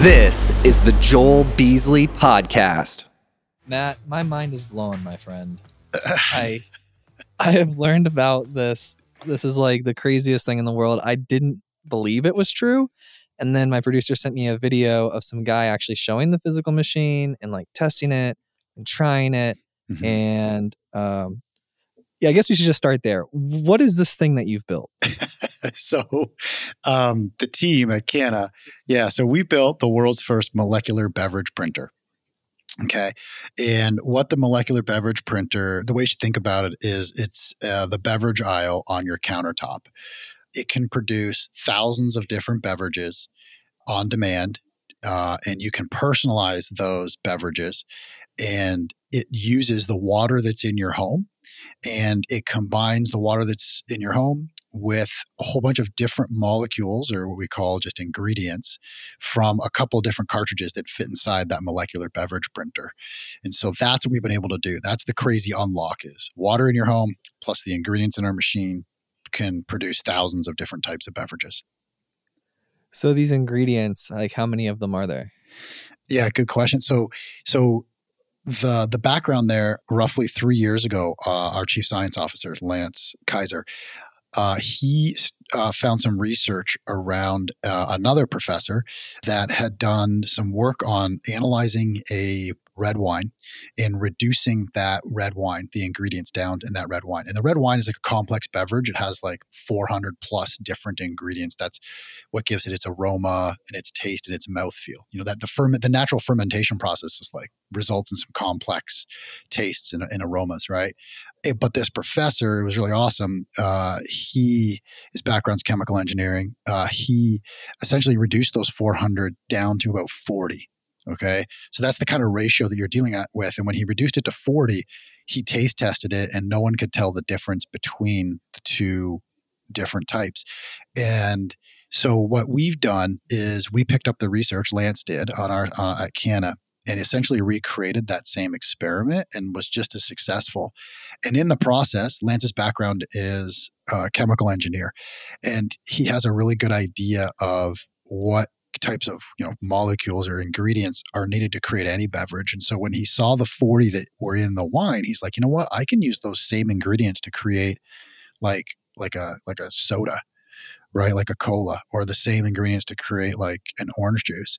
This is the Joel Beasley Podcast. Matt, my mind is blown, my friend. I I have learned about this. This is like the craziest thing in the world. I didn't believe it was true. And then my producer sent me a video of some guy actually showing the physical machine and like testing it and trying it. Mhm. And um, yeah, I guess we should just start there. What is this thing that you've built? so um, the team at Cana, yeah, so we built the world's first molecular beverage printer. Okay. And what the molecular beverage printer, the way you should think about it is it's uh, the beverage aisle on your countertop. It can produce thousands of different beverages on demand, uh, and you can personalize those beverages. And it uses the water that's in your home and it combines the water that's in your home with a whole bunch of different molecules or what we call just ingredients from a couple of different cartridges that fit inside that molecular beverage printer. And so that's what we've been able to do. That's the crazy unlock is water in your home plus the ingredients in our machine can produce thousands of different types of beverages. So these ingredients, like how many of them are there? Yeah, good question. So so the the background there roughly 3 years ago uh, our chief science officer Lance Kaiser uh, he uh, found some research around uh, another professor that had done some work on analyzing a red wine and reducing that red wine, the ingredients down in that red wine. And the red wine is like a complex beverage. It has like 400 plus different ingredients. That's what gives it its aroma and its taste and its mouthfeel. You know, that the ferment, the natural fermentation process is like results in some complex tastes and, and aromas, right? Eh, but this professor it was really awesome uh, he his background's chemical engineering uh, he essentially reduced those 400 down to about 40 okay so that's the kind of ratio that you're dealing with and when he reduced it to 40 he taste tested it and no one could tell the difference between the two different types and so what we've done is we picked up the research lance did on our uh, at cana and essentially recreated that same experiment and was just as successful. And in the process, Lance's background is a chemical engineer, and he has a really good idea of what types of you know molecules or ingredients are needed to create any beverage. And so when he saw the 40 that were in the wine he's like you know what? I can use those same ingredients to create like like a like a soda right? Like a cola or the same ingredients to create like an orange juice.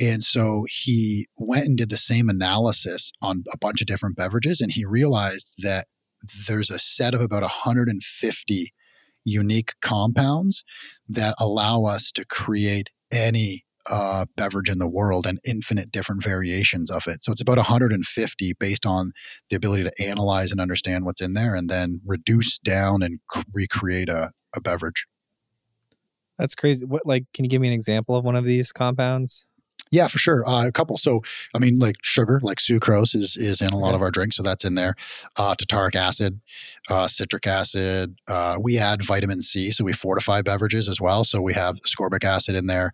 And so he went and did the same analysis on a bunch of different beverages, and he realized that there's a set of about 150 unique compounds that allow us to create any uh, beverage in the world and infinite different variations of it. So it's about 150 based on the ability to analyze and understand what's in there and then reduce down and c- recreate a, a beverage. That's crazy. What like can you give me an example of one of these compounds? Yeah, for sure. Uh, a couple. So, I mean, like sugar, like sucrose, is is in a lot of our drinks, so that's in there. Uh, tartaric acid, uh, citric acid. Uh, we add vitamin C, so we fortify beverages as well. So we have ascorbic acid in there.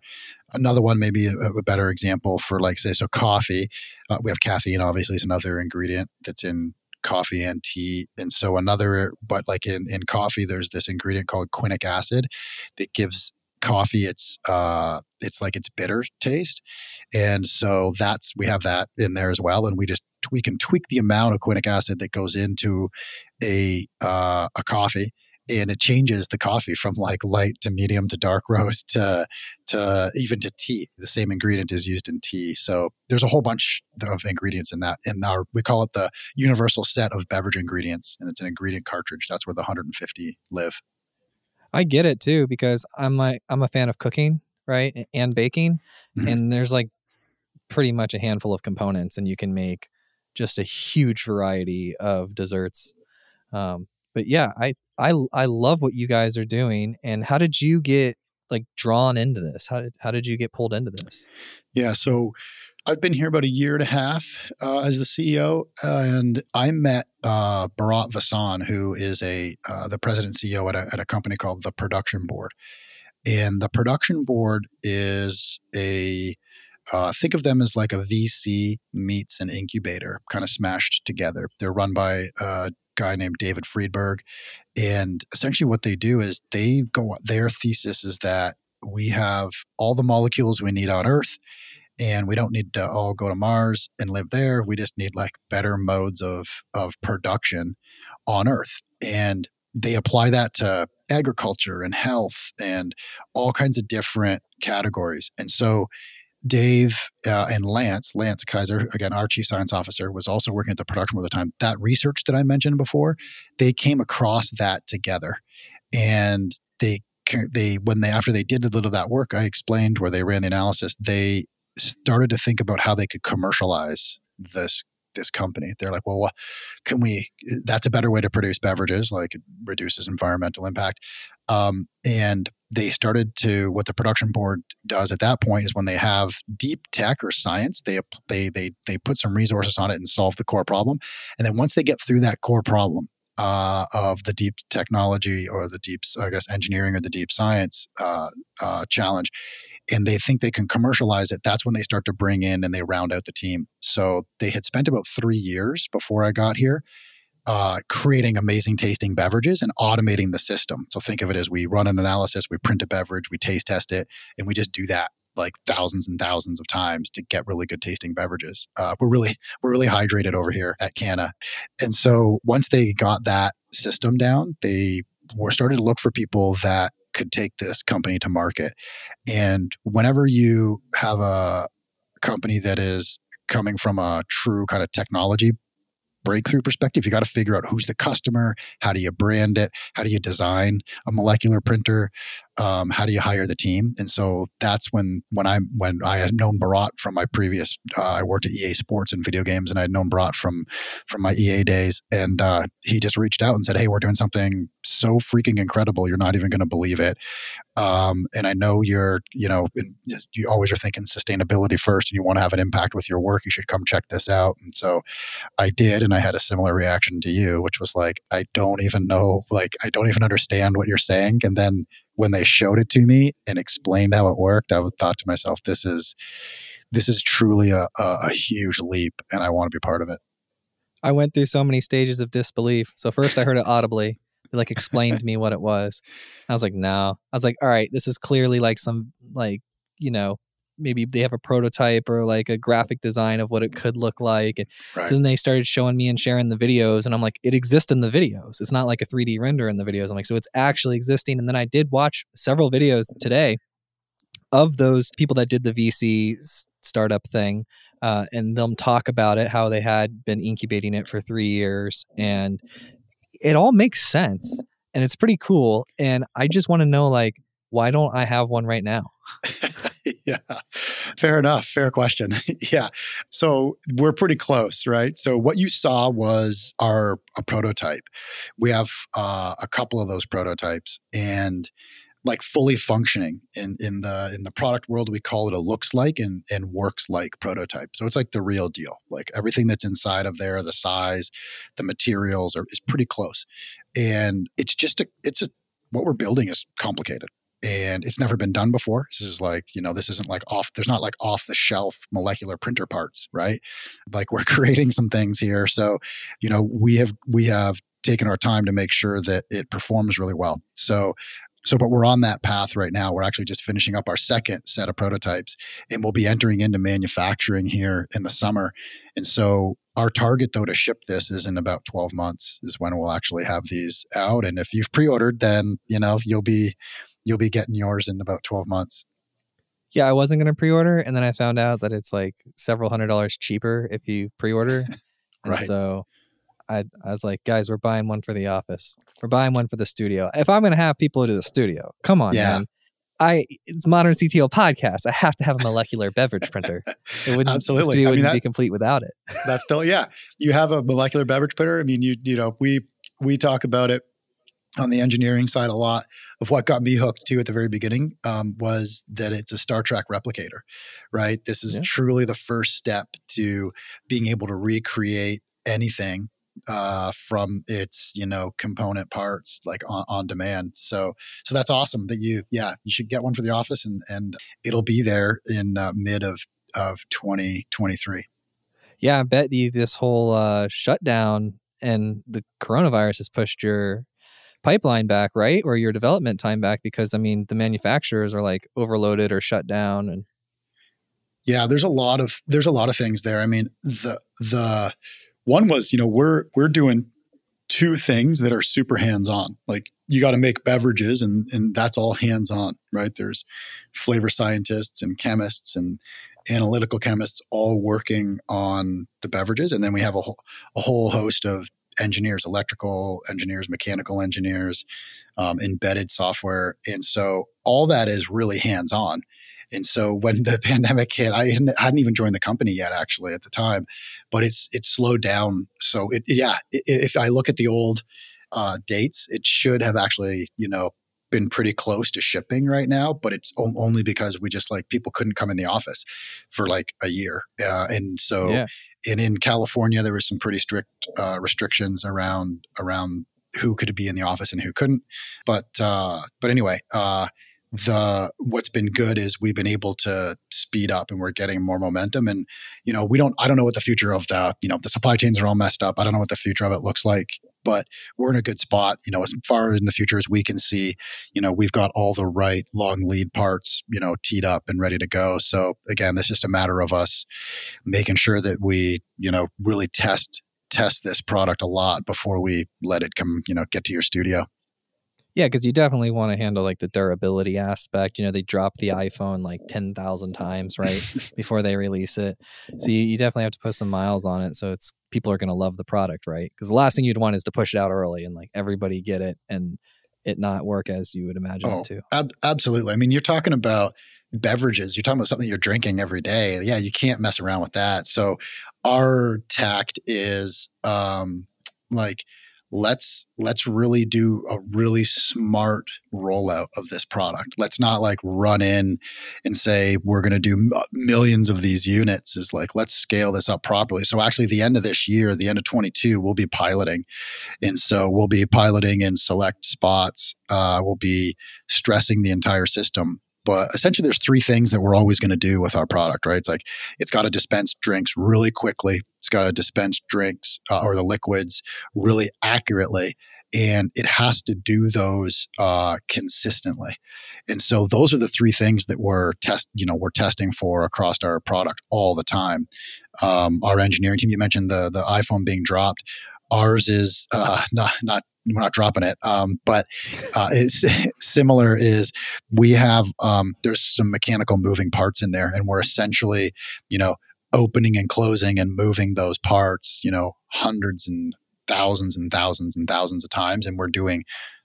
Another one, maybe a, a better example for like say, so coffee. Uh, we have caffeine. Obviously, is another ingredient that's in coffee and tea. And so another, but like in in coffee, there's this ingredient called quinic acid that gives coffee its uh it's like its bitter taste. And so that's we have that in there as well and we just we can tweak the amount of quinic acid that goes into a uh, a coffee and it changes the coffee from like light to medium to dark roast to to even to tea. The same ingredient is used in tea. So there's a whole bunch of ingredients in that in our we call it the universal set of beverage ingredients and it's an ingredient cartridge. That's where the 150 live I get it too because I'm like I'm a fan of cooking, right? And baking. Mhm. And there's like pretty much a handful of components and you can make just a huge variety of desserts. Um, but yeah, I, I I love what you guys are doing. And how did you get like drawn into this? How did how did you get pulled into this? Yeah, so I've been here about a year and a half uh, as the CEO, and I met uh, Bharat Vasan, who is a uh, the president CEO at a, at a company called the Production Board, and the Production Board is a uh, think of them as like a VC meets an incubator, kind of smashed together. They're run by a guy named David Friedberg, and essentially what they do is they go. Their thesis is that we have all the molecules we need on Earth and we don't need to all go to Mars and live there. We just need like better modes of of production on Earth. And they apply that to agriculture and health and all kinds of different categories. And so Dave uh, and Lance, Lance Kaiser, again, our chief science officer, was also working at the production board at the time. That research that I mentioned before, they came across that together. And they they when they after they did a little of that work, I explained where they ran the analysis. They started to think about how they could commercialize this this company. They're like, well, what can we? That's a better way to produce beverages. Like it reduces environmental impact. Um, and they started to what the production board does at that point is when they have deep tech or science, they they they they put some resources on it and solve the core problem. And then once they get through that core problem, uh, of the deep technology or the deep, I guess, engineering or the deep science uh, uh, challenge, and they think they can commercialize it, that's when they start to bring in and they round out the team. So they had spent about three years before I got here. Uh, creating amazing tasting beverages and automating the system. So think of it as we run an analysis, we print a beverage, we taste test it, and we just do that like thousands and thousands of times to get really good tasting beverages. Uh, we're really we're really hydrated over here at Cana, and so once they got that system down, they were started to look for people that could take this company to market. And whenever you have a company that is coming from a true kind of technology breakthrough perspective, you got to figure out who's the customer, how do you brand it, how do you design a molecular printer, um, how do you hire the team? And so that's when when I when I had known Bharat from my previous uh, I worked at EA Sports and video games, and I had known Bharat from from my EA days, and uh, he just reached out and said, "Hey, we're doing something so freaking incredible, you're not even going to believe it." Um, and I know you're you know you always are thinking sustainability first, and you want to have an impact with your work. You should come check this out. And so I did, and I had a similar reaction to you, which was like, I don't even know, like I don't even understand what you're saying, and then when they showed it to me and explained how it worked, I thought to myself, this is this is truly a, a, a huge leap and I want to be part of it. I went through so many stages of disbelief. So first I heard it audibly. They like explained to me what it was. I was like, no. I was like, all right, this is clearly like some like, you know, maybe they have a prototype or like a graphic design of what it could look like. And right. so then they started showing me and sharing the videos, and I'm like, it exists in the videos. It's not like a 3D render in the videos. I'm like, so it's actually existing. And then I did watch several videos today of those people that did the VC startup thing, uh, and them talk about it, how they had been incubating it for three years, and it all makes sense, and it's pretty cool. And I just want to know, like, why don't I have one right now? yeah. Fair enough. Fair question. yeah. So we're pretty close, right? So what you saw was our a prototype. We have uh, a couple of those prototypes and like fully functioning in in the in the product world we call it a looks like and and works like prototype so it's like the real deal like everything that's inside of there the size the materials are is pretty close and it's just a it's a what we're building is complicated and it's never been done before. This is like, you know, this isn't like off, there's not like off the shelf molecular printer parts, right? Like we're creating some things here. So, you know, we have, we have taken our time to make sure that it performs really well. So, so, but we're on that path right now. We're actually just finishing up our second set of prototypes and we'll be entering into manufacturing here in the summer. And so, our target though to ship this is in about 12 months is when we'll actually have these out. And if you've pre ordered, then, you know, you'll be, you'll be getting yours in about 12 months. Yeah, I wasn't going to pre-order and then I found out that it's like several hundred dollars cheaper if you pre-order. right. So I, I was like, guys, we're buying one for the office. We're buying one for the studio. If I'm going to have people to the studio, come on, yeah. man. I it's modern CTO podcast. I have to have a molecular beverage printer. It wouldn't absolutely. Studio I mean, wouldn't that, be complete without it. that's still yeah. You have a molecular beverage printer. I mean, you you know we we talk about it on the engineering side a lot of what got me hooked too at the very beginning um, was that it's a Star Trek replicator, right? This is yeah. truly the first step to being able to recreate anything uh, from its you know component parts like on, on demand. So so that's awesome that you yeah you should get one for the office and and it'll be there in uh, mid of of 2023. Yeah, I bet you this whole uh, shutdown and the coronavirus has pushed your pipeline back, right? Or your development time back because I mean the manufacturers are like overloaded or shut down and Yeah, there's a lot of there's a lot of things there. I mean, the the one was, you know, we're we're doing two things that are super hands-on. Like you got to make beverages and and that's all hands-on, right? There's flavor scientists and chemists and analytical chemists all working on the beverages and then we have a whole, a whole host of engineers, electrical engineers, mechanical engineers, um, embedded software. And so all that is really hands on. And so when the pandemic hit, I hadn't, hadn't, even joined the company yet, actually, at the time, but it's it's slowed down. So it, yeah, if I look at the old uh, dates, it should have actually, you know, been pretty close to shipping right now, but it's only because we just like people couldn't come in the office for like a year, uh, and so yeah and in California, there were some pretty strict uh, restrictions around around who could be in the office and who couldn't. But uh, but anyway, uh, the what's been good is we've been able to speed up and we're getting more momentum. And you know, we don't I don't know what the future of the you know the supply chains are all messed up. I don't know what the future of it looks like but we're in a good spot. You know, as far in the future as we can see, you know, we've got all the right long lead parts, you know, teed up and ready to go. So again, it's just a matter of us making sure that we, you know, really test test this product a lot before we let it come, you know, get to your studio. Yeah, because you definitely want to handle like the durability aspect. You know, they drop the iPhone like 10,000 times, right? before they release it. So you, you, definitely have to put some miles on it. So it's people are going to love the product, right? Because the last thing you'd want is to push it out early and like everybody get it and it not work as you would imagine oh, it to. Ab- absolutely. I mean, you're talking about beverages, you're talking about something you're drinking every day. Yeah, you can't mess around with that. So our tact is um, like, let's let's really do a really smart rollout of this product. Let's not like run in and say we're going to do millions of these units. Is like let's scale this up properly. So actually the end of this year the end of 22 we'll be piloting. And so we'll be piloting in select spots uh, we'll be stressing the entire system but essentially, there's three things that we're always going to do with our product, right? It's like it's got to dispense drinks really quickly. It's got to dispense drinks uh, or the liquids really accurately. And it has to do those uh, consistently. And so those are the three things that we're test, you know, we're testing for across our product all the time. Um, our engineering team, you mentioned the the iPhone being dropped. Ours is uh, not not we're not dropping it. Um, but uh, it's similar is we have um, there's some mechanical moving parts in there, and we're essentially you know opening and closing and moving those parts you know hundreds and thousands and thousands and thousands of times, and we're doing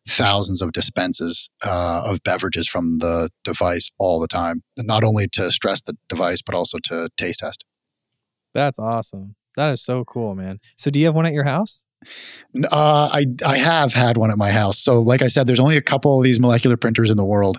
thousands of dispenses uh, of beverages from the device all the time, not only to stress the device but also to taste test. That's awesome. That is so cool, man. So, do you have one at your house? Uh, I I have had one at my house. So, like I said, there's only a couple of these molecular printers in the world,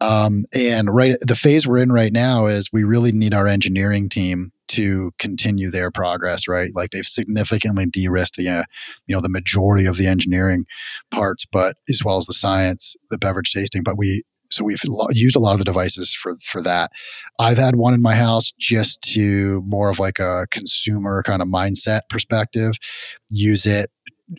um, and right the phase we're in right now is we really need our engineering team to continue their progress. Right, like they've significantly de-risked the uh, you know the majority of the engineering parts, but as well as the science, the beverage tasting. But we so we've used a lot of the devices for for that. I've had one in my house just to more of like a consumer kind of mindset perspective. Use it,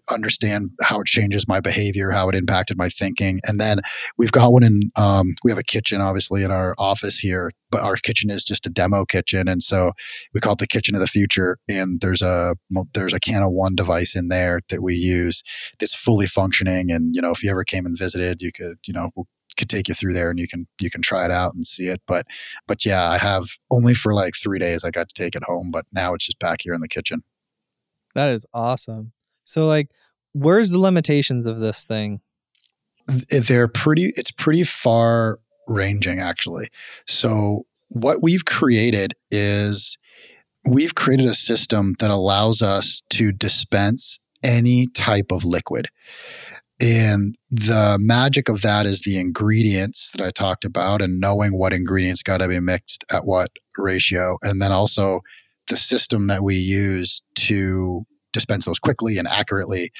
understand how it changes my behavior, how it impacted my thinking, and then we've got one in. Um, we have a kitchen, obviously, in our office here, but our kitchen is just a demo kitchen, and so we call it the kitchen of the future. And there's a there's a CanaOne device in there that we use that's fully functioning. And you know, if you ever came and visited, you could you know could take you through there and you can you can try it out and see it. But but yeah, I have only for like three days I got to take it home, but now it's just back here in the kitchen. That is awesome. So like where's the limitations of this thing? Eh, they're pretty it's pretty far ranging actually. So what we've created is we've created a system that allows us to dispense any type of liquid. And the magic of that is the ingredients that I talked about and knowing what ingredients got to be mixed at what ratio. And then also the system that we use to dispense those quickly and accurately.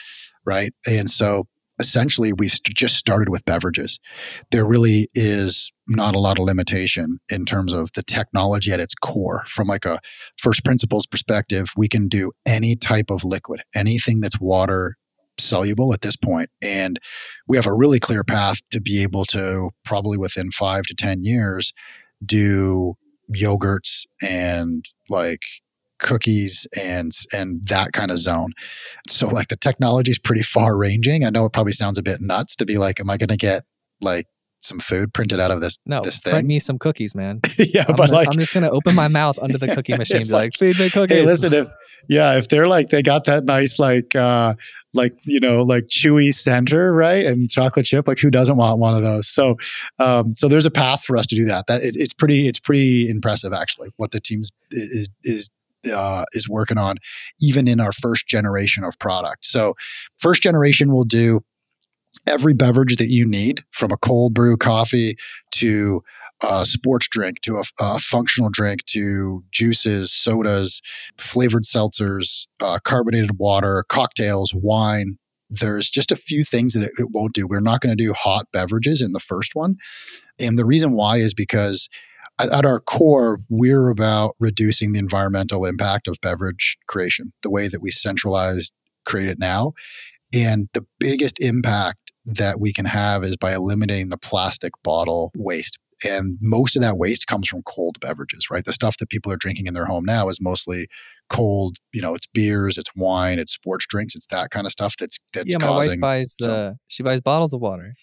Right. And so essentially we've st- just started with beverages. There really is not a lot of limitation in terms of the technology at its core. From like a first principles perspective, we can do any type of liquid, anything that's water soluble at this point. And we have a really clear path to be able to probably within five to 10 years do yogurts and like cookies and and that kind of zone. So like the technology is pretty far ranging. I know it probably sounds a bit nuts to be like, am I going to get like some food printed out of this No, this print thing? me some cookies, man. yeah, I'm, but gonna- like I'm just gonna open my mouth under the cookie machine, be like, "Feed me cookies." hey, listen, if yeah, if they're like they got that nice like uh like you know like chewy center right and chocolate chip like who doesn't want one of those? So um so there's a path for us to do that. That it, it's pretty it's pretty impressive actually what the teams is is uh, is working on even in our first generation of product. So first generation will do every beverage that you need from a cold brew coffee to a sports drink to a, a functional drink to juices, sodas, flavored seltzers, uh, carbonated water, cocktails, wine. There's just a few things that it, it won't do. We're not going to do hot beverages in the first one. And the reason why is because at, our core, we're about reducing the environmental impact of beverage creation, the way that we centralize create it now. And the biggest impact that we can have is by eliminating the plastic bottle waste. And most of that waste comes from cold beverages, right? The stuff that people are drinking in their home now is mostly cold, you know, it's beers, it's wine, it's sports drinks, it's that kind of stuff that's that's yeah, my wife buys some- the she buys bottles of water,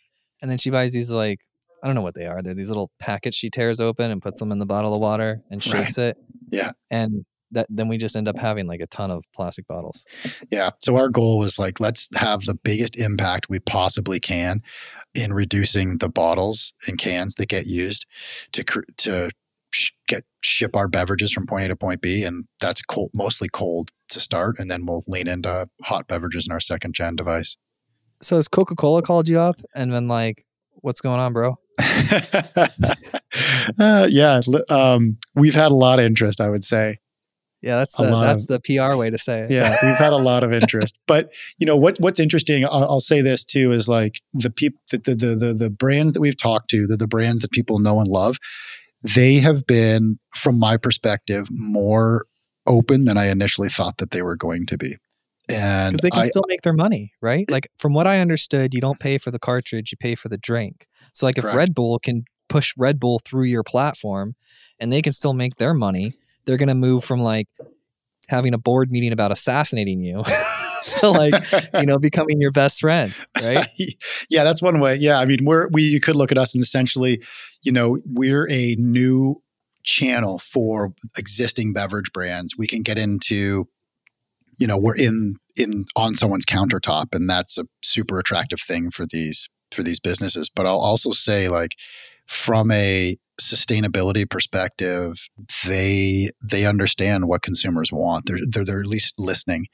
and then she buys these like I don't know what they are. They're these little packets she tears open and puts them in the bottle of water and Right. shakes it. Yeah. and that then we just end up having like a ton of plastic bottles. Yeah. So our goal is like let's have the biggest impact we possibly can in reducing the bottles and cans that get used to to sh- get ship our beverages from point A to point B, and that's cold, mostly cold to start, and then we'll lean into hot beverages in our second gen device. So has Coca Cola called you up and been like, "What's going on, bro?" uh, yeah, um, we've had a lot of interest, I would say. Yeah, that's the that's of- the PR way to say it. yeah we've had a lot of interest but you know what what's interesting I'll, I'll say this too is like the people the, the the the the brands that we've talked to the, the brands that people know and love they have been from my perspective more open than i initially thought that they were going to be and because they can I, still make their money, right? Like from what I understood, you don't pay for the cartridge, you pay for the drink. So like if Red Bull can push Red Bull through your platform and they can still make their money, they're gonna move from like having a board meeting about assassinating you to like, you know, becoming your best friend, right? yeah, that's one way. Yeah, I mean, we're we you could look at us and essentially, you know, we're a new channel for existing beverage brands. We can get into, you know, we're in in on someone's countertop, and that's a super attractive thing for these for these businesses. But I'll also say, like, from a sustainability perspective, they they understand what consumers want. They're they're, they're at least listening,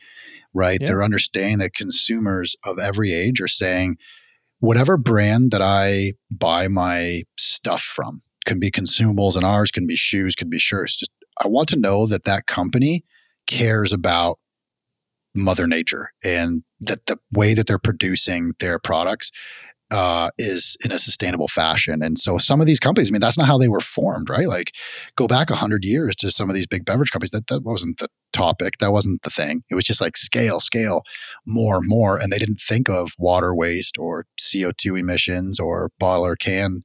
right? Yeah. They're understanding that consumers of every age are saying, whatever brand that I buy my stuff from can be consumables, and ours can be shoes, can be shirts. Just I want to know that that company cares about Mother Nature and that the way that they're producing their products uh, is in a sustainable fashion. And so some of these companies, I mean, that's not how they were formed, right? Like go back a hundred years to some of these big beverage companies. That that wasn't the topic. That wasn't the thing. It was just like scale, scale, more, more. And they didn't think of water waste or CO2 emissions or bottle or can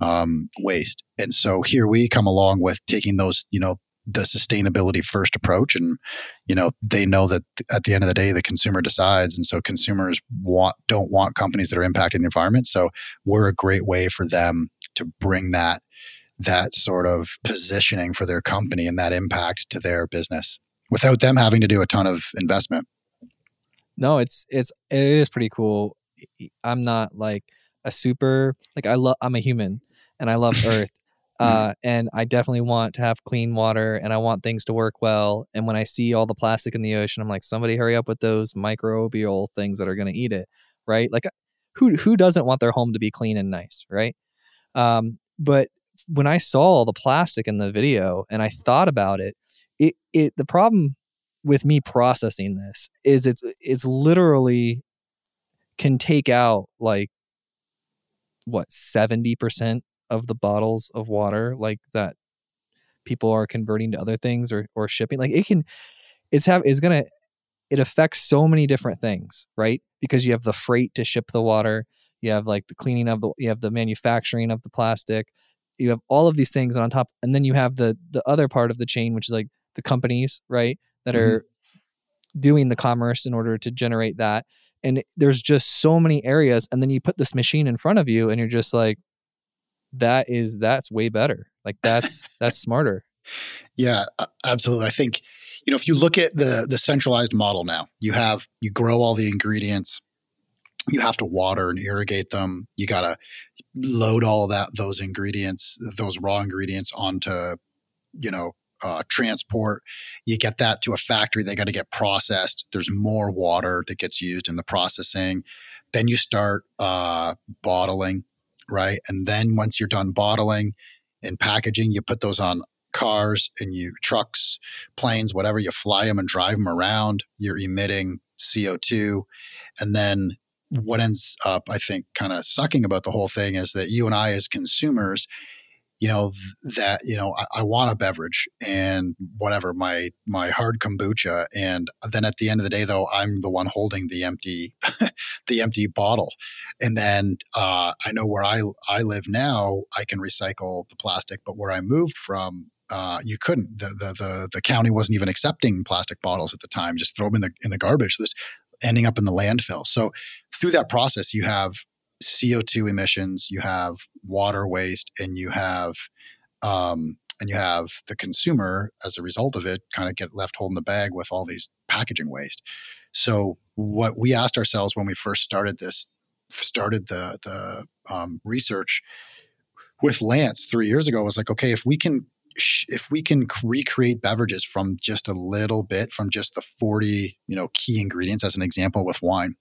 um, waste. And so here we come along with taking those, you know, the sustainability first approach and you know they know that at the end of the day the consumer decides and so consumers want don't want companies that are impacting the environment so we're a great way for them to bring that that sort of positioning for their company and that impact to their business without them having to do a ton of investment No, it's it's it is pretty cool. I'm not like a super like I love I'm a human and I love Earth. Uh, and I definitely want to have clean water and I want things to work well. And when I see all the plastic in the ocean, I'm like, somebody hurry up with those microbial things that are going to eat it, right? Like, who who doesn't want their home to be clean and nice, right? Um, but when I saw all the plastic in the video and I thought about it, it it the problem with me processing this is it's it's literally can take out like what 70% of the bottles of water like that people are converting to other things or or shipping like it can it's have it's going to it affects so many different things right because you have the freight to ship the water you have like the cleaning of the you have the manufacturing of the plastic you have all of these things on top and then you have the the other part of the chain which is like the companies right that Mhm. are doing the commerce in order to generate that and there's just so many areas and then you put this machine in front of you and you're just like that is that's way better like that's that's smarter Yeah, absolutely. I think you know if you look at the the centralized model now, you have you grow all the ingredients, you have to water and irrigate them. You got to load all that those ingredients, those raw ingredients onto you know uh, transport. You get that to a factory. They got to get processed. There's more water that gets used in the processing. Then you start uh, bottling, right? And then once you're done bottling and packaging, you put those on cars and you trucks, planes, whatever, you fly them and drive them around, you're emitting CO2. And then what ends up, I think, kind of sucking about the whole thing is that you and I, as consumers, you know th- that you know I, I want a beverage and whatever my my hard kombucha and then at the end of the day though i'm the one holding the empty the empty bottle. And then uh, i know where i i live now i can recycle the plastic but where i moved from uh, you couldn't. The, the the the county wasn't even accepting plastic bottles at the time. Just throw them in the in the garbage this ending up in the landfill. So through that process you have CO2 emissions, you have water waste, and you have um, and you have the consumer as a result of it kind of get left holding the bag with all these packaging waste. So what we asked ourselves when we first started this, started the the um, research with Lance three years ago was like, okay, if we can if we can recreate beverages from just a little bit from just the 40 you know key ingredients as an example with wine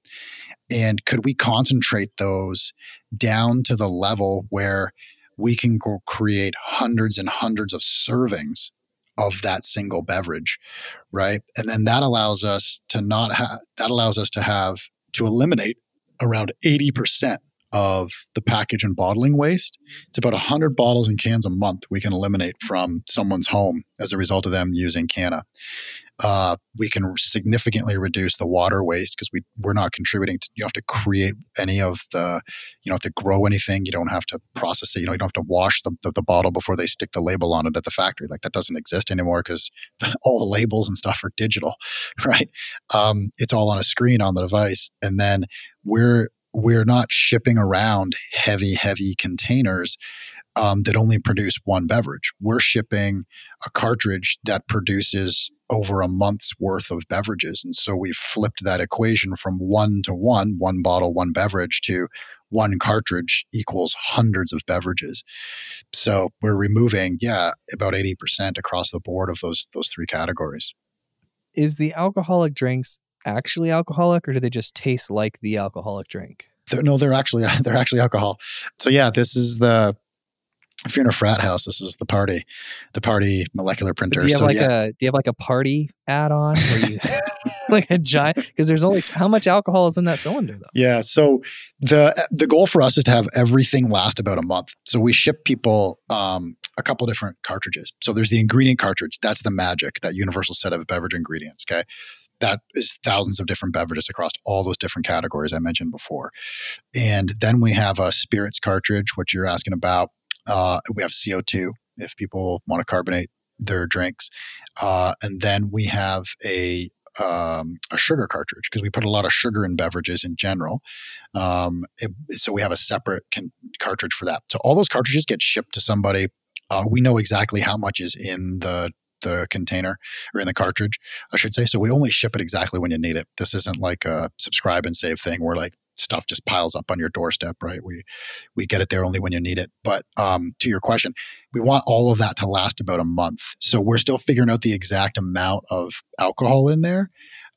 and could we concentrate those down to the level where we can create hundreds and hundreds of servings of that single beverage right? And then that allows us to not have that allows us to have to eliminate around 80% of the package and bottling waste. It's about 100 bottles and cans a month we can eliminate from someone's home as a result of them using cana. Uh, we can significantly reduce the water waste because we we're not contributing to you don't have to create any of the you don't have to grow anything. You don't have to process it. You know you don't have to wash the, the, the bottle before they stick the label on it at the factory. Like that doesn't exist anymore because all the labels and stuff are digital right? Um, it's all on a screen on the device. And then we're we're not shipping around heavy heavy containers um, that only produce one beverage we're shipping a cartridge that produces over a month's worth of beverages. And so we've flipped that equation from one to one, one bottle, one beverage, to one cartridge equals hundreds of beverages. So we're removing, yeah, about 80% across the board of those those three categories. is the alcoholic drinks actually alcoholic or do they just taste like the alcoholic drink They're, no, they're actually they're actually alcohol. So yeah, this is the if you're in a frat house, this is the party, the party molecular printer. do you have so like yeah, a do you have like a party add-on where you like a giant because there's only how much alcohol is in that cylinder though Yeah. So the the goal for us is to have everything last about a month. So we ship people um, a couple different cartridges. So there's the ingredient cartridge. That's the magic, that universal set of beverage ingredients. Okay. That is thousands of different beverages across all those different categories I mentioned before. And then we have a spirits cartridge, which you're asking about. Uh, we have CO2 if people want to carbonate their drinks. Uh, and then we have a um, a sugar cartridge because we put a lot of sugar in beverages in general. Um, it- so we have a separate can, cartridge for that. So all those cartridges get shipped to somebody. Uh, we know exactly how much is in the the container or in the cartridge, I should say. So we only ship it exactly when you need it. This isn't like a subscribe and save thing where like stuff just piles up on your doorstep, right? We we get it there only when you need it. But um, to your question, we want all of that to last about a month. So we're still figuring out the exact amount of alcohol in there,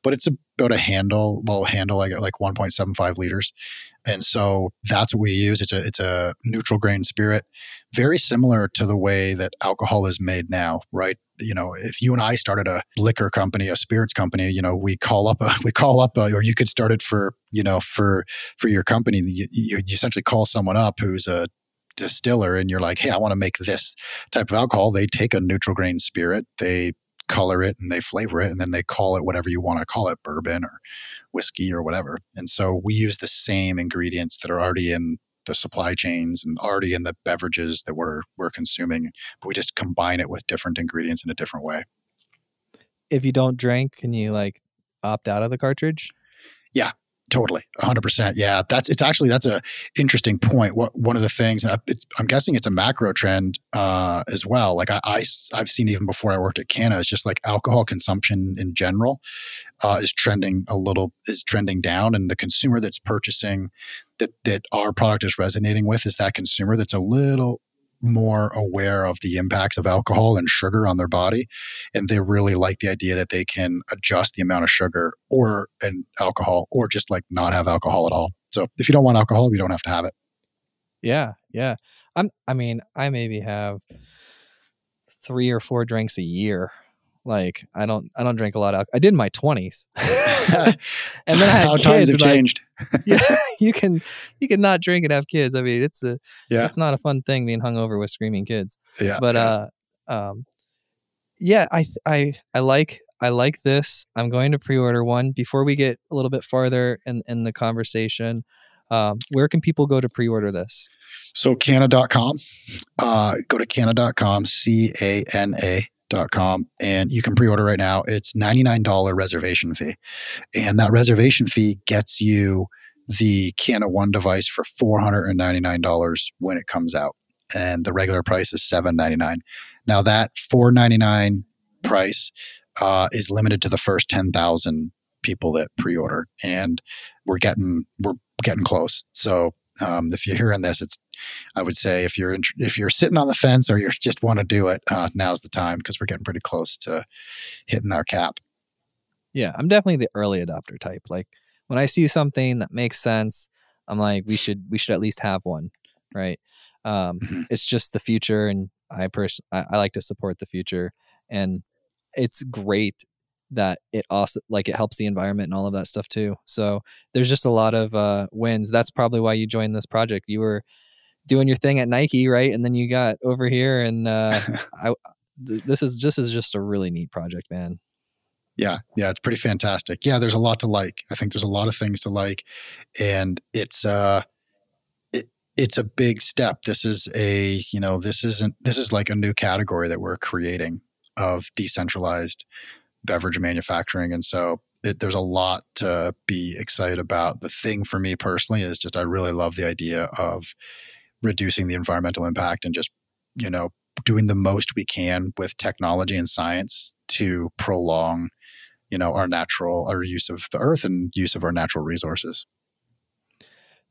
but it's about a handle, well, handle like like 1.75 liters. And so that's what we use. It's a it's a neutral grain spirit, very similar to the way that alcohol is made now, right? You know, if you and I started a liquor company, a spirits company, you know, we call up a we call up a, or you could start it for you know for for your company. You, you, you essentially call someone up who's a distiller and you're like, hey, I want to make this type of alcohol. They take a neutral grain spirit, they color it and they flavor it, and then they call it whatever you want to call it, bourbon or whiskey or whatever. And so we use the same ingredients that are already in the supply chains and already in the beverages that we're we're consuming. But we just combine it with different ingredients in a different way. If you don't drink, can you like opt out of the cartridge? Yeah, totally, hundred percent. Yeah, that's it's actually that's a interesting point. What one of the things and I- it's, I'm guessing it's a macro trend uh, as well. Like I, I have seen even before I worked at Cana, it's just like alcohol consumption in general uh, is trending a little is trending down, and the consumer that's purchasing that that our product is resonating with is that consumer that's a little more aware of the impacts of alcohol and sugar on their body and they really like the idea that they can adjust the amount of sugar or an alcohol or just like not have alcohol at all so if you don't want alcohol you don't have to have it Yeah, yeah. I'm. I mean, I maybe have three or four drinks a year. Like I don't. I don't drink a lot of. alcohol. I did in my twenties, and then I had how kids. times have changed yeah, you can you can not drink and have kids. I mean, it's a yeah it's not a fun thing being hungover with screaming kids. yeah But yeah. uh, um, yeah, I I I like I like this. I'm going to pre-order one before we get a little bit farther in in the conversation. Um, where can people go to pre-order this? So Cana.com, uh, go to Cana.com, C A N A dot com, and you can pre-order right now. It's $99 reservation fee. And that reservation fee gets you the Cana One device for $499 when it comes out. And the regular price is 799. Now that 499 price uh, is limited to the first 10,000 people that pre-order. And we're getting we're getting close. So um, if you're hearing this, it's I would say if you're in, if you're sitting on the fence or you just want to do it, uh, now's the time because we're getting pretty close to hitting our cap. Yeah, I'm definitely the early adopter type. Like when I see something that makes sense, I'm like, we should we should at least have one, right? Um, Mhm. It's just the future, and I person I, I like to support the future, and it's great that it also like it helps the environment and all of that stuff too. So there's just a lot of uh, wins. That's probably why you joined this project. You were doing your thing at Nike, right? And then you got over here, and uh, I th- this is this is just a really neat project, man. Yeah, yeah, it's pretty fantastic. Yeah, there's a lot to like. I think there's a lot of things to like, and it's uh, it, it's a big step. This is a you know this isn't this is like a new category that we're creating of decentralized beverage manufacturing, and so it, there's a lot to be excited about. The thing for me personally is just I really love the idea of reducing the environmental impact and just you know doing the most we can with technology and science to prolong you know our natural our use of the earth and use of our natural resources.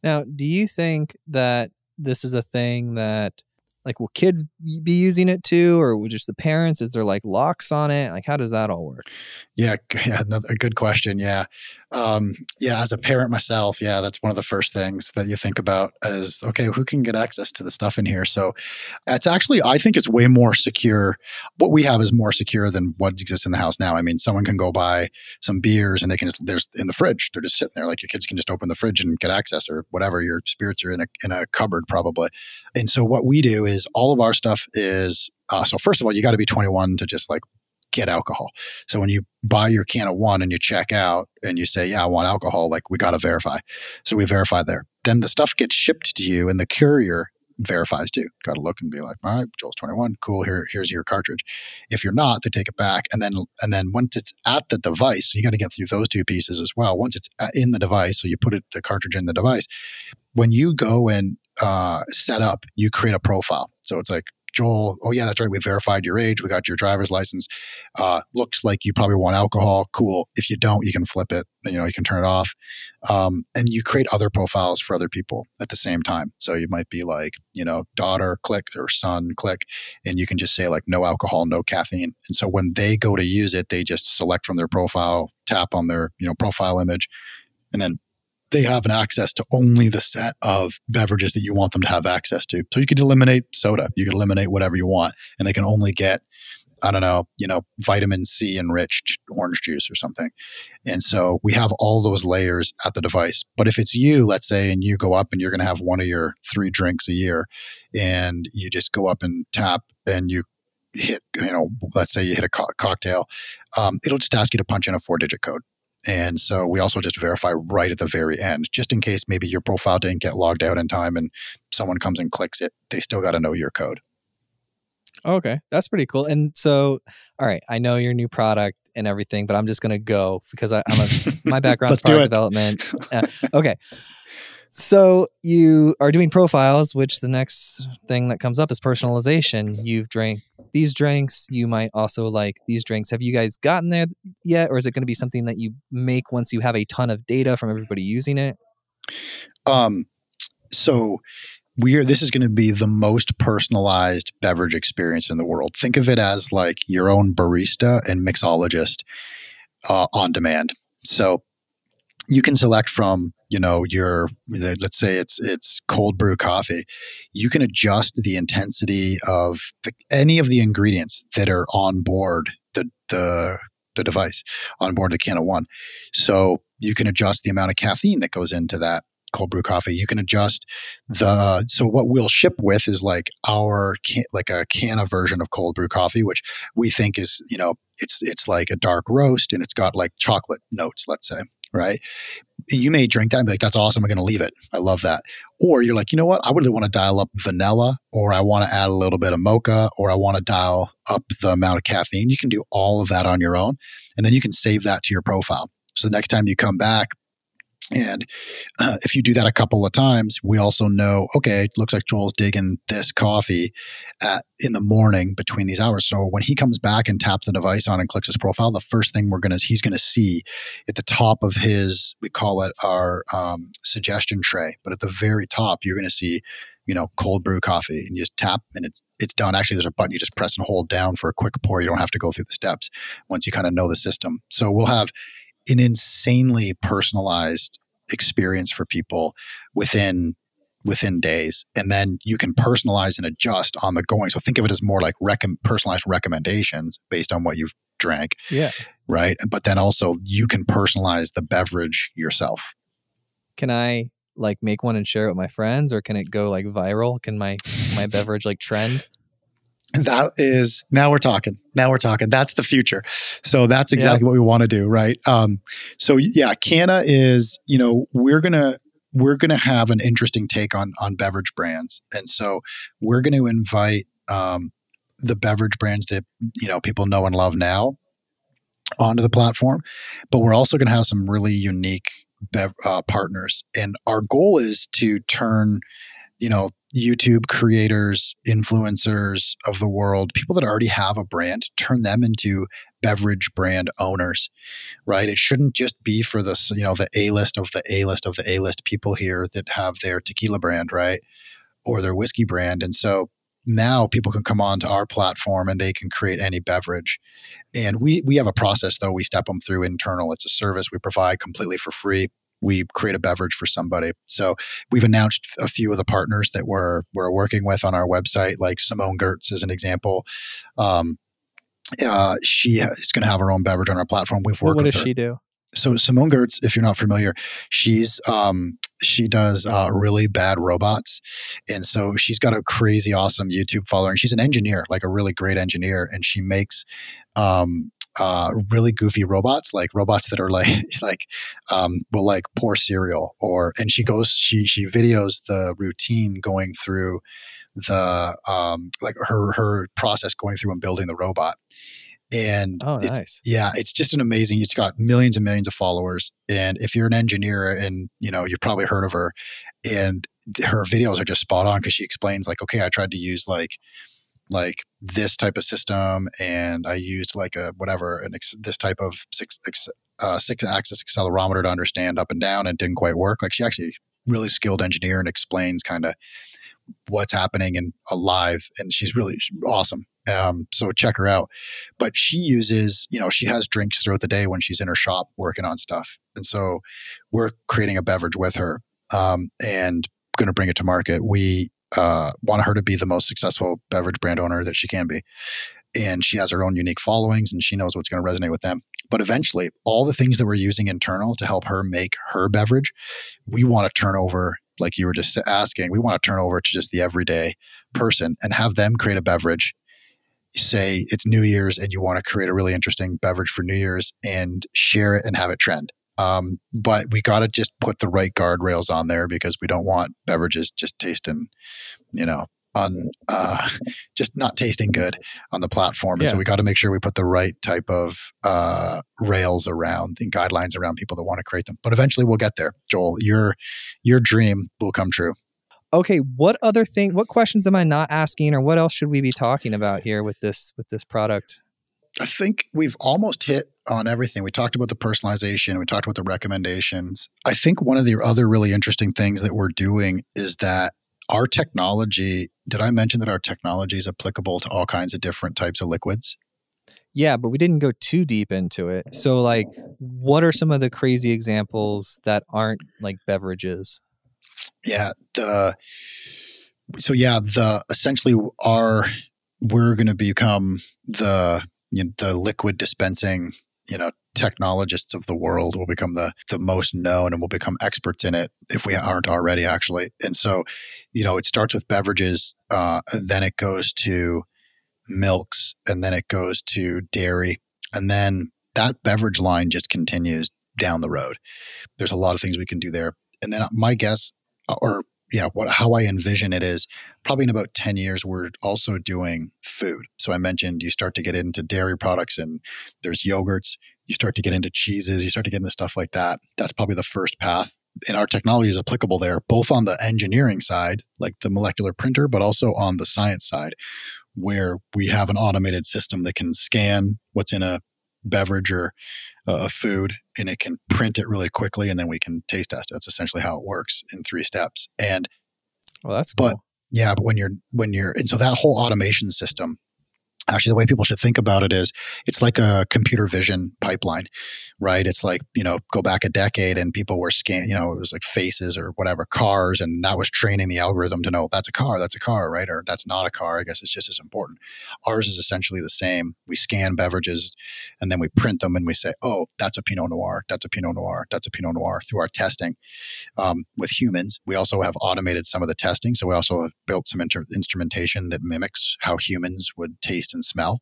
Now, do you think that this is a thing that like will kids be using it too or will just the parents is there like locks on it? Like how does that all work? Yeah yeah another, a good question yeah um yeah as a parent myself yeah that's one of the first things that you think about is okay who can get access to the stuff in here? So it's actually i think it's way more secure. What we have is more secure than what exists in the house now. I mean someone can go buy some beers and they can just there's in the fridge they're just sitting there. Like your kids can just open the fridge and get access or whatever your spirits are in a in a cupboard probably. And so what we do is all of our stuff is uh, so first of all you got to be 21 to just like get alcohol. So when you buy your Cana One and you check out and you say yeah i want alcohol like we got to verify. So we verify there. Then the stuff gets shipped to you and the courier verifies too. Got to look and be like all right joel's 21 cool here here's your cartridge. If you're not they take it back and then and then once it's at the device you got to get through those two pieces as well. Once it's in the device so you put it the cartridge in the device when you go and uh, set up you create a profile. So it's like Joel, oh yeah, that's right. We verified your age. We got your driver's license. Uh, looks like you probably want alcohol. Cool. If you don't, you can flip it. You know, you can turn it off. Um, and you create other profiles for other people at the same time. So you might be like, you know, daughter, click, or son, click, and you can just say like no alcohol, no caffeine. And so when they go to use it, they just select from their profile, tap on their you know profile image, and then they have an access to only the set of beverages that you want them to have access to. So you could eliminate soda, you could eliminate whatever you want, and they can only get, I don't know, you know, vitamin C enriched orange juice or something. And so we have all those layers at the device. But if it's you, let's say, and you go up and you're going to have one of your three drinks a year, and you just go up and tap and you hit, you know, let's say you hit a co- cocktail, um, it'll just ask you to punch in a four digit code And so we also just verify right at the very end, just in case maybe your profile didn't get logged out in time and someone comes and clicks it, they still got to know your code. Okay, that's pretty cool. And so, all right, I know your new product and everything, but I'm just gonna go because I, am a my background's product development. Uh, okay, so you are doing profiles, which the next thing that comes up is personalization. You've drank these drinks. You might also like these drinks. Have you guys gotten there yet, or is it going to be something that you make once you have a ton of data from everybody using it? Um, so we're this is going to be the most personalized beverage experience in the world. Think of it as like your own barista and mixologist uh, on demand. So you can select from you know your let's say it's it's cold brew coffee you can adjust the intensity of the, any of the ingredients that are on board the the the device on board the Cana One so you can adjust the amount of caffeine that goes into that cold brew coffee you can adjust the so what we'll ship with is like our can, like a Cana version of cold brew coffee which we think is you know it's it's like a dark roast and it's got like chocolate notes let's say right? And you may drink that and be like, that's awesome. I'm going to leave it. I love that. Or you're like, you know what? I really want to dial up vanilla, or I want to add a little bit of mocha, or I want to dial up the amount of caffeine. You can do all of that on your own. And then you can save that to your profile. So the next time you come back, and uh, if you do that a couple of times, we also know, okay, it looks like Joel's digging this coffee at, in the morning between these hours. So when he comes back and taps the device on and clicks his profile, the first thing we're gonna he's gonna see at the top of his we call it our um, suggestion tray, but at the very top you're gonna see you know cold brew coffee and you just tap and it's it's done. Actually, there's a button you just press and hold down for a quick pour. You don't have to go through the steps once you kind of know the system. So we'll have an insanely personalized experience for people within within days. And then you can personalize and adjust on the going. So think of it as more like rec- personalized recommendations based on what you've drank. Yeah. Right? But then also you can personalize the beverage yourself. Can i like make one and share it with my friends? Or can it go like viral? Can my my beverage like trend that is now we're talking. Now we're talking. That's the future. So that's exactly what we want to do right? Um, so yeah Cana is you know we're gonna we're gonna have an interesting take on on beverage brands. And so we're gonna invite um, the beverage brands that you know people know and love now onto the platform. But we're also going to have some really unique bev- uh, partners. And our goal is to turn you know YouTube creators, influencers of the world, people that already have a brand, turn them into beverage brand owners, right? It shouldn't just be for this, you know, the A list of the A list of the A list people here that have their tequila brand, right? Or their whiskey brand. And so now people can come onto our platform and they can create any beverage. And we we have a process though we step them through internal. It's a service we provide completely for free we create a beverage for somebody. So we've announced a few of the partners that we're we're working with on our website, like Simone Giertz as an example. Um, uh, she is going to have her own beverage on our platform. We've worked. What does she do? So Simone Giertz, if you're not familiar, she's um, she does uh, really bad robots, and so she's got a crazy awesome YouTube following. She's an engineer, like a really great engineer, and she makes um, uh, really goofy robots, like robots that are like like um, will like pour cereal or and she goes she she videos the routine going through the um, like her her process going through and building the robot. And oh, it's, nice. yeah, it's just an amazing. It's got millions and millions of followers, and if you're an engineer and you know you've probably heard of her, and her videos are just spot on because she explains like, okay, I tried to use like like this type of system and I used like a whatever an ex, this type of six uh, six axis accelerometer to understand up and down and didn't quite work. Like she actually really skilled engineer and explains kind of what's happening and alive and she's really awesome. Um, so check her out. But she uses, you know, she has drinks throughout the day when she's in her shop working on stuff. And so we're creating a beverage with her um, and going to bring it to market. We uh, want her to be the most successful beverage brand owner that she can be. And she has her own unique followings and she knows what's going to resonate with them. But eventually, all the things that we're using internal to help her make her beverage, we want to turn over, like you were just asking, we want to turn over to just the everyday person and have them create a beverage say it's New Year's and you want to create a really interesting beverage for New Year's and share it and have it trend. Um, but we got to just put the right guardrails on there because we don't want beverages just tasting, you know, on uh, just not tasting good on the platform. And Yeah. so we got to make sure we put the right type of uh, rails around and guidelines around people that want to create them. But eventually we'll get there. Joel, your your dream will come true. Okay, what other thing? What questions am I not asking, or what else should we be talking about here with this with this product? I think we've almost hit on everything. We talked about the personalization, we talked about the recommendations. I think one of the other really interesting things that we're doing is that our technology, did I mention that our technology is applicable to all kinds of different types of liquids? Yeah, but we didn't go too deep into it. So, like, what are some of the crazy examples that aren't like beverages? Yeah, the so yeah, the essentially our we're going to become the you know, the liquid dispensing, you know, technologists of the world will become the the most known and will become experts in it if we aren't already actually. And so, you know, it starts with beverages, uh, then it goes to milks, and then it goes to dairy, and then that beverage line just continues down the road. There's a lot of things we can do there. And then my guess, or yeah, what how I envision it is probably in about 10 years, we're also doing food. So I mentioned you start to get into dairy products and there's yogurts, you start to get into cheeses, you start to get into stuff like that. That's probably the first path. And our technology is applicable there, both on the engineering side, like the molecular printer, but also on the science side, where we have an automated system that can scan what's in a beverage or uh, a food and it can print it really quickly and then we can taste test it. That's essentially how it works in three steps. And Well, that's cool. But- yeah, but when you're when you're and so that whole automation system, actually the way people should think about it is it's like a computer vision pipeline, right? It's like, you know, go back a decade and people were scan, you know, it was like faces or whatever, cars, and that was training the algorithm to know that's a car, that's a car, right? Or that's not a car. I guess it's just as important. Ours is essentially the same. We scan beverages and then we print them and we say, oh, that's a Pinot Noir, that's a Pinot Noir, that's a Pinot Noir through our testing um, with humans. We also have automated some of the testing. So we also have built some inter- instrumentation that mimics how humans would taste and smell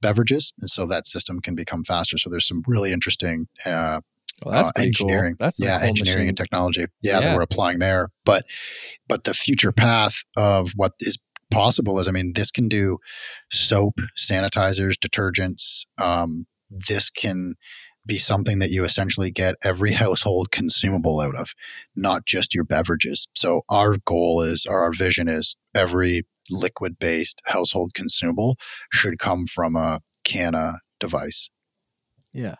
beverages. And so that system can become faster. So there's some really interesting uh, Well, that's uh, engineering. Cool. That's yeah, engineering machine. and technology. Yeah, Yeah. that we're applying there. But but the future path of what is possible is, I mean, this can do soap, sanitizers, detergents. Um, this can be something that you essentially get every household consumable out of, not just your beverages. So our goal is, or our vision is, every liquid-based household consumable should come from a Cana device. Yeah.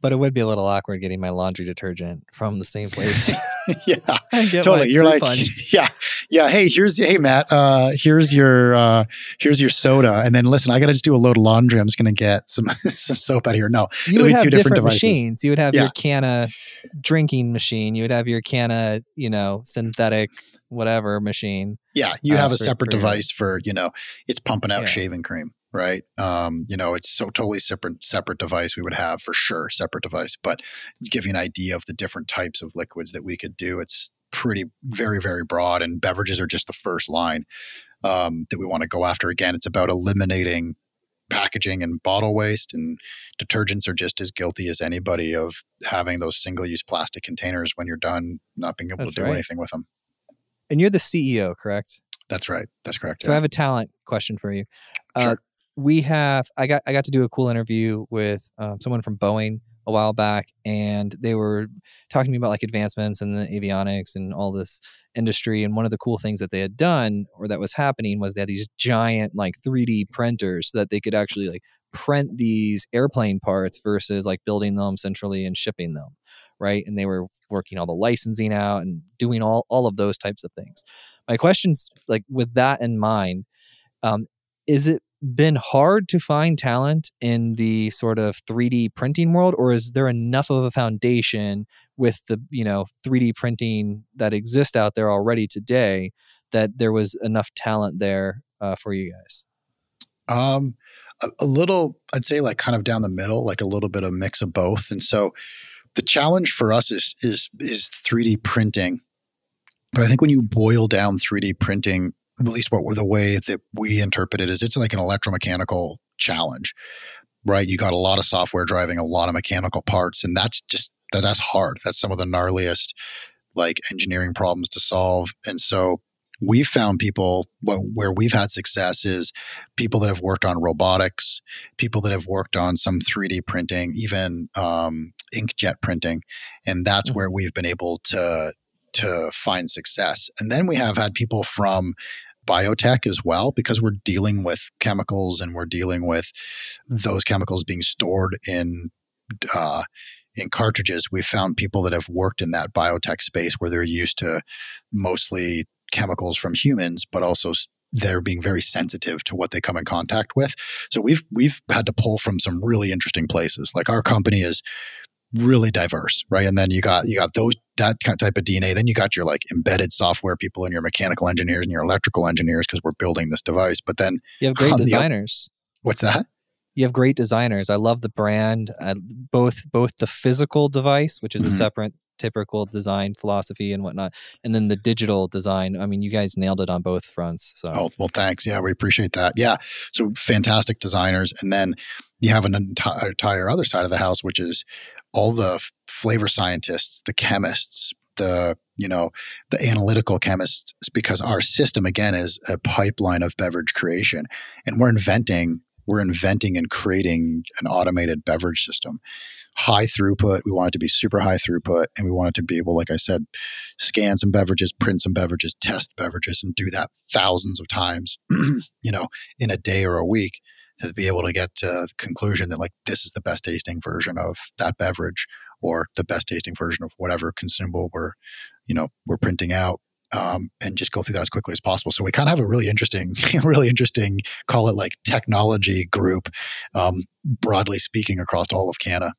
But it would be a little awkward getting my laundry detergent from the same place. yeah. Totally. You're like, punch. yeah, yeah. Hey, here's hey Matt. Uh, here's your uh, here's your soda, and then listen, I got to just do a load of laundry. I'm just gonna get some some soap out of here. No, you would be have two different, different devices. machines. You would have Yeah. your Cana drinking machine. You would have your Cana, you know, synthetic whatever machine. yeah, you Uh, have a for- separate for device for you know it's pumping out Yeah. shaving cream, right? Um, you know, it's so totally separate separate device we would have for sure separate device, but give you an idea of the different types of liquids that we could do, it's pretty very very broad, and beverages are just the first line um, that we want to go after. Again, it's about eliminating packaging and bottle waste and detergents are just as guilty as anybody of having those single use plastic containers when you're done not being able That's to do right. anything with them. And you're the CEO, correct? That's right. That's correct. So I have a talent question for you. Uh, Sure. we have I got I got to do a cool interview with um, someone from Boeing a while back, and they were talking to me about like advancements in the avionics and all this industry. And one of the cool things that they had done or that was happening was they had these giant like 3D printers so that they could actually like print these airplane parts versus like building them centrally and shipping them right? And they were working all the licensing out and doing all all of those types of things. My questions like with that in mind um, is it been hard to find talent in the sort of 3d printing world or is there enough of a foundation with the you know 3d printing that exists out there already today that there was enough talent there uh, for you guys? Um, a, a little, I'd say, like kind of down the middle, like a little bit of mix of both. And so, the challenge for us is is is 3D printing. But I think when you boil down 3D printing at least what the way that we interpret it is it's like an electromechanical challenge right? You got a lot of software driving a lot of mechanical parts and that's just that that's hard. That's some of the gnarliest like engineering problems to solve. And so we've found people where we've had success is people that have worked on robotics, people that have worked on some 3D printing, even um, inkjet printing, and that's mm-hmm. where we've been able to to find success. And then we have had people from biotech as well because we're dealing with chemicals and we're dealing with those chemicals being stored in uh, in cartridges, we've found people that have worked in that biotech space where they're used to mostly chemicals from humans, but also they're being very sensitive to what they come in contact with. So we've we've had to pull from some really interesting places. Like our company is really diverse, right? And then you got you got those that kind type of DNA. Then you got your like embedded software people and your mechanical engineers and your electrical engineers because we're building this device. But then you have great designers. What's that? You have great designers. I love the brand. Uh, both both the physical device, which is mm-hmm. a separate typical design philosophy and whatnot, and then the digital design. I mean, you guys nailed it on both fronts. So, oh well, thanks. Yeah, we appreciate that. Yeah, so fantastic designers, and then you have an entire, entire other side of the house, which is all the flavor scientists, the chemists, the you know the analytical chemists because our system again is a pipeline of beverage creation and we're inventing we're inventing and creating an automated beverage system high throughput. We want it to be super high throughput. And we want it to be able, like I said, scan some beverages, print some beverages, test beverages, and do that thousands of times, you know, in a day or a week to be able to get to the conclusion that like this is the best tasting version of that beverage or the best tasting version of whatever consumable we're, you know, we're printing out. Um, and just go through that as quickly as possible. So we kind of have a really interesting, really interesting, call it like technology group, um, broadly speaking, across all of Canada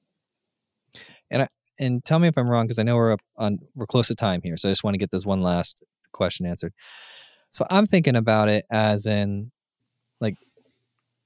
and I, and tell me if I'm wrong because I know we're up on we're close to time here, so I just want to get this one last question answered. So I'm thinking about it as in like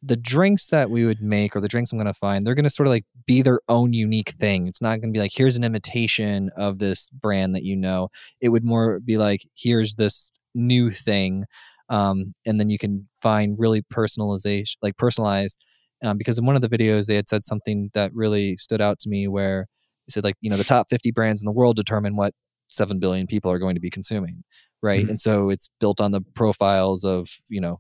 the drinks that we would make or the drinks I'm going to find, they're going to sort of like be their own unique thing. It's not going to be like, here's an imitation of this brand that you know. It would more be like, here's this new thing. Um, and then you can find really personalization, like personalized. Um, because in one of the videos, they had said something that really stood out to me where they said like you know the top 50 brands in the world determine what 7 billion people are going to be consuming right mm-hmm. and so it's built on the profiles of you know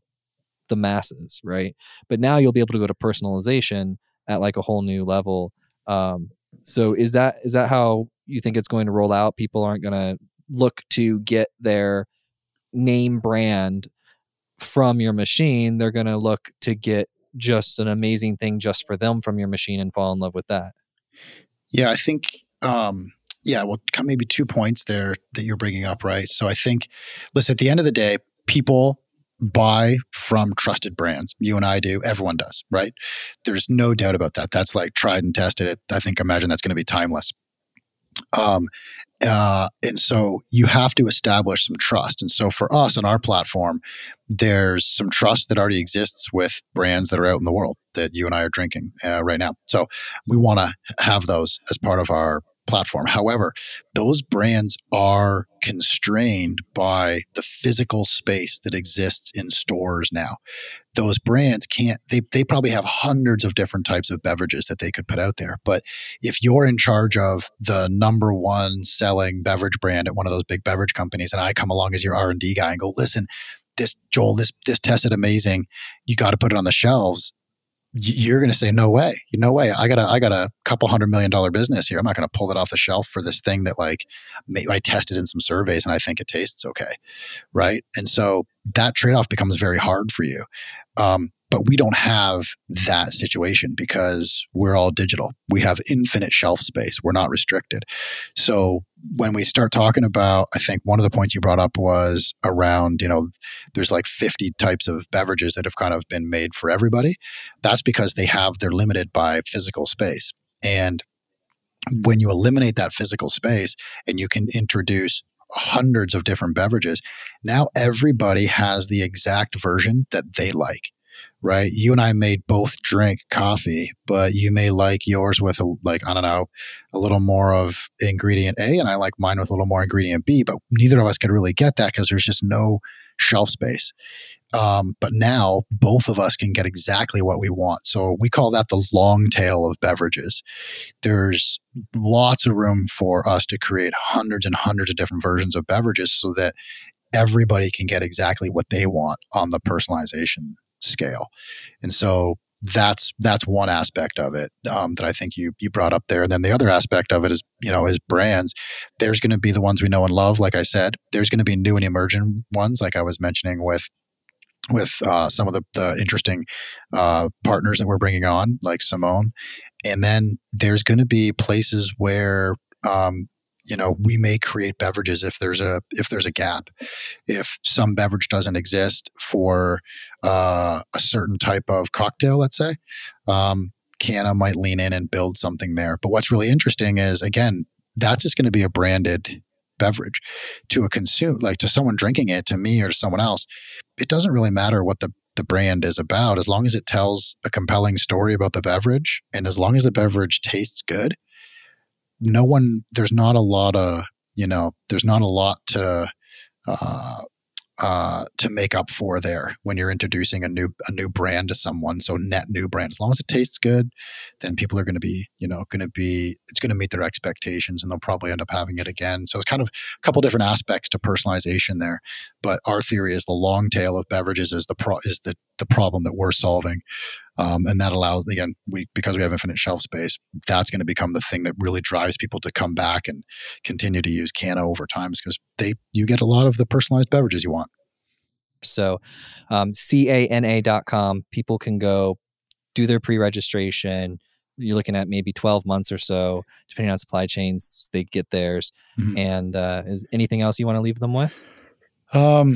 the masses right? But now you'll be able to go to personalization at like a whole new level um, so is that is that how you think it's going to roll out? People aren't going to look to get their name brand from your machine. They're going to look to get just an amazing thing just for them from your machine and fall in love with that. Yeah, I think, um, yeah, well, maybe two points there that you're bringing up, right? So I think, listen, at the end of the day, people buy from trusted brands. You and I do, everyone does, right? There's no doubt about that. That's like tried and tested. I think, imagine that's going to be timeless. Um, uh, and so you have to establish some trust. And so for us on our platform, there's some trust that already exists with brands that are out in the world that you and I are drinking uh, right now. So we want to have those as part of our platform. However, those brands are constrained by the physical space that exists in stores now. Those brands can't, they, they probably have hundreds of different types of beverages that they could put out there. But if you're in charge of the number one selling beverage brand at one of those big beverage companies, and I come along as your R&D guy and go, listen, this Joel, this this tested amazing. You got to put it on the shelves you're going to say no way. No way i got a i got a couple hundred million dollar business here. I'm not going to pull it off the shelf for this thing that like i tested in some surveys and i think it tastes okay. Right? And so that trade-off becomes very hard for you. Um, but we don't have that situation because we're all digital. We have infinite shelf space. We're not restricted. So when we start talking about, I think one of the points you brought up was around, you know, there's like 50 types of beverages that have kind of been made for everybody. That's because they have, they're limited by physical space. And when you eliminate that physical space and you can introduce hundreds of different beverages, now everybody has the exact version that they like right? You and I may both drink coffee, but you may like yours with a, like I don't know, a little more of ingredient A, and I like mine with a little more ingredient B. But neither of us could really get that because there's just no shelf space. Um, but now both of us can get exactly what we want. So we call that the long tail of beverages. There's lots of room for us to create hundreds and hundreds of different versions of beverages so that everybody can get exactly what they want on the personalization scale. And so that's that's one aspect of it um, that I think you you brought up there. And then the other aspect of it is you know is brands. There's going to be the ones we know and love, like I said. There's going to be new and emerging ones, like I was mentioning with with uh, some of the, the interesting uh, partners that we're bringing on, like Simone. And then there's going to be places where um, you know we may create beverages if there's a if there's a gap. If some beverage doesn't exist for uh, a certain type of cocktail let's say um, Cana might lean in and build something there. But what's really interesting is again that's just going to be a branded beverage to a consumer like to someone drinking it to me or to someone else. It doesn't really matter what the the brand is about. As long as it tells a compelling story about the beverage and as long as the beverage tastes good no one there's not a lot of you know there's not a lot to uh, uh, to make up for there when you're introducing a new a new brand to someone. So net new brand, as long as it tastes good, then people are going to be you know going to be it's going to meet their expectations, and they'll probably end up having it again. So it's kind of a couple different aspects to personalization there. But our theory is the long tail of beverages is the pro- is the the problem that we're solving. Um, and that allows again we because we have infinite shelf space that's going to become the thing that really drives people to come back and continue to use Cana over time because they you get a lot of the personalized beverages you want so um, cana.com people can go do their pre-registration you're looking at maybe 12 months or so depending on supply chains they get theirs mm-hmm. and uh, is anything else you want to leave them with um,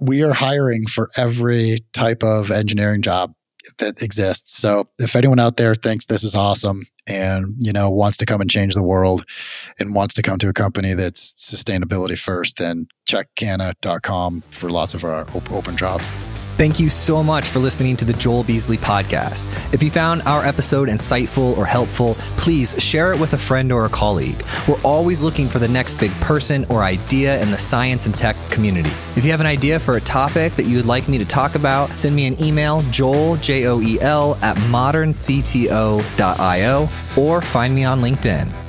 we are hiring for every type of engineering job that exists. So if anyone out there thinks this is awesome and you know wants to come and change the world and wants to come to a company that's sustainability first, then check cana.com for lots of our open jobs. Thank you so much for listening to the Joel Beasley podcast. If you found our episode insightful or helpful, please share it with a friend or a colleague. We're always looking for the next big person or idea in the science and tech community. If you have an idea for a topic that you would like me to talk about, send me an email, joel, J O E L, at moderncto.io, or find me on LinkedIn.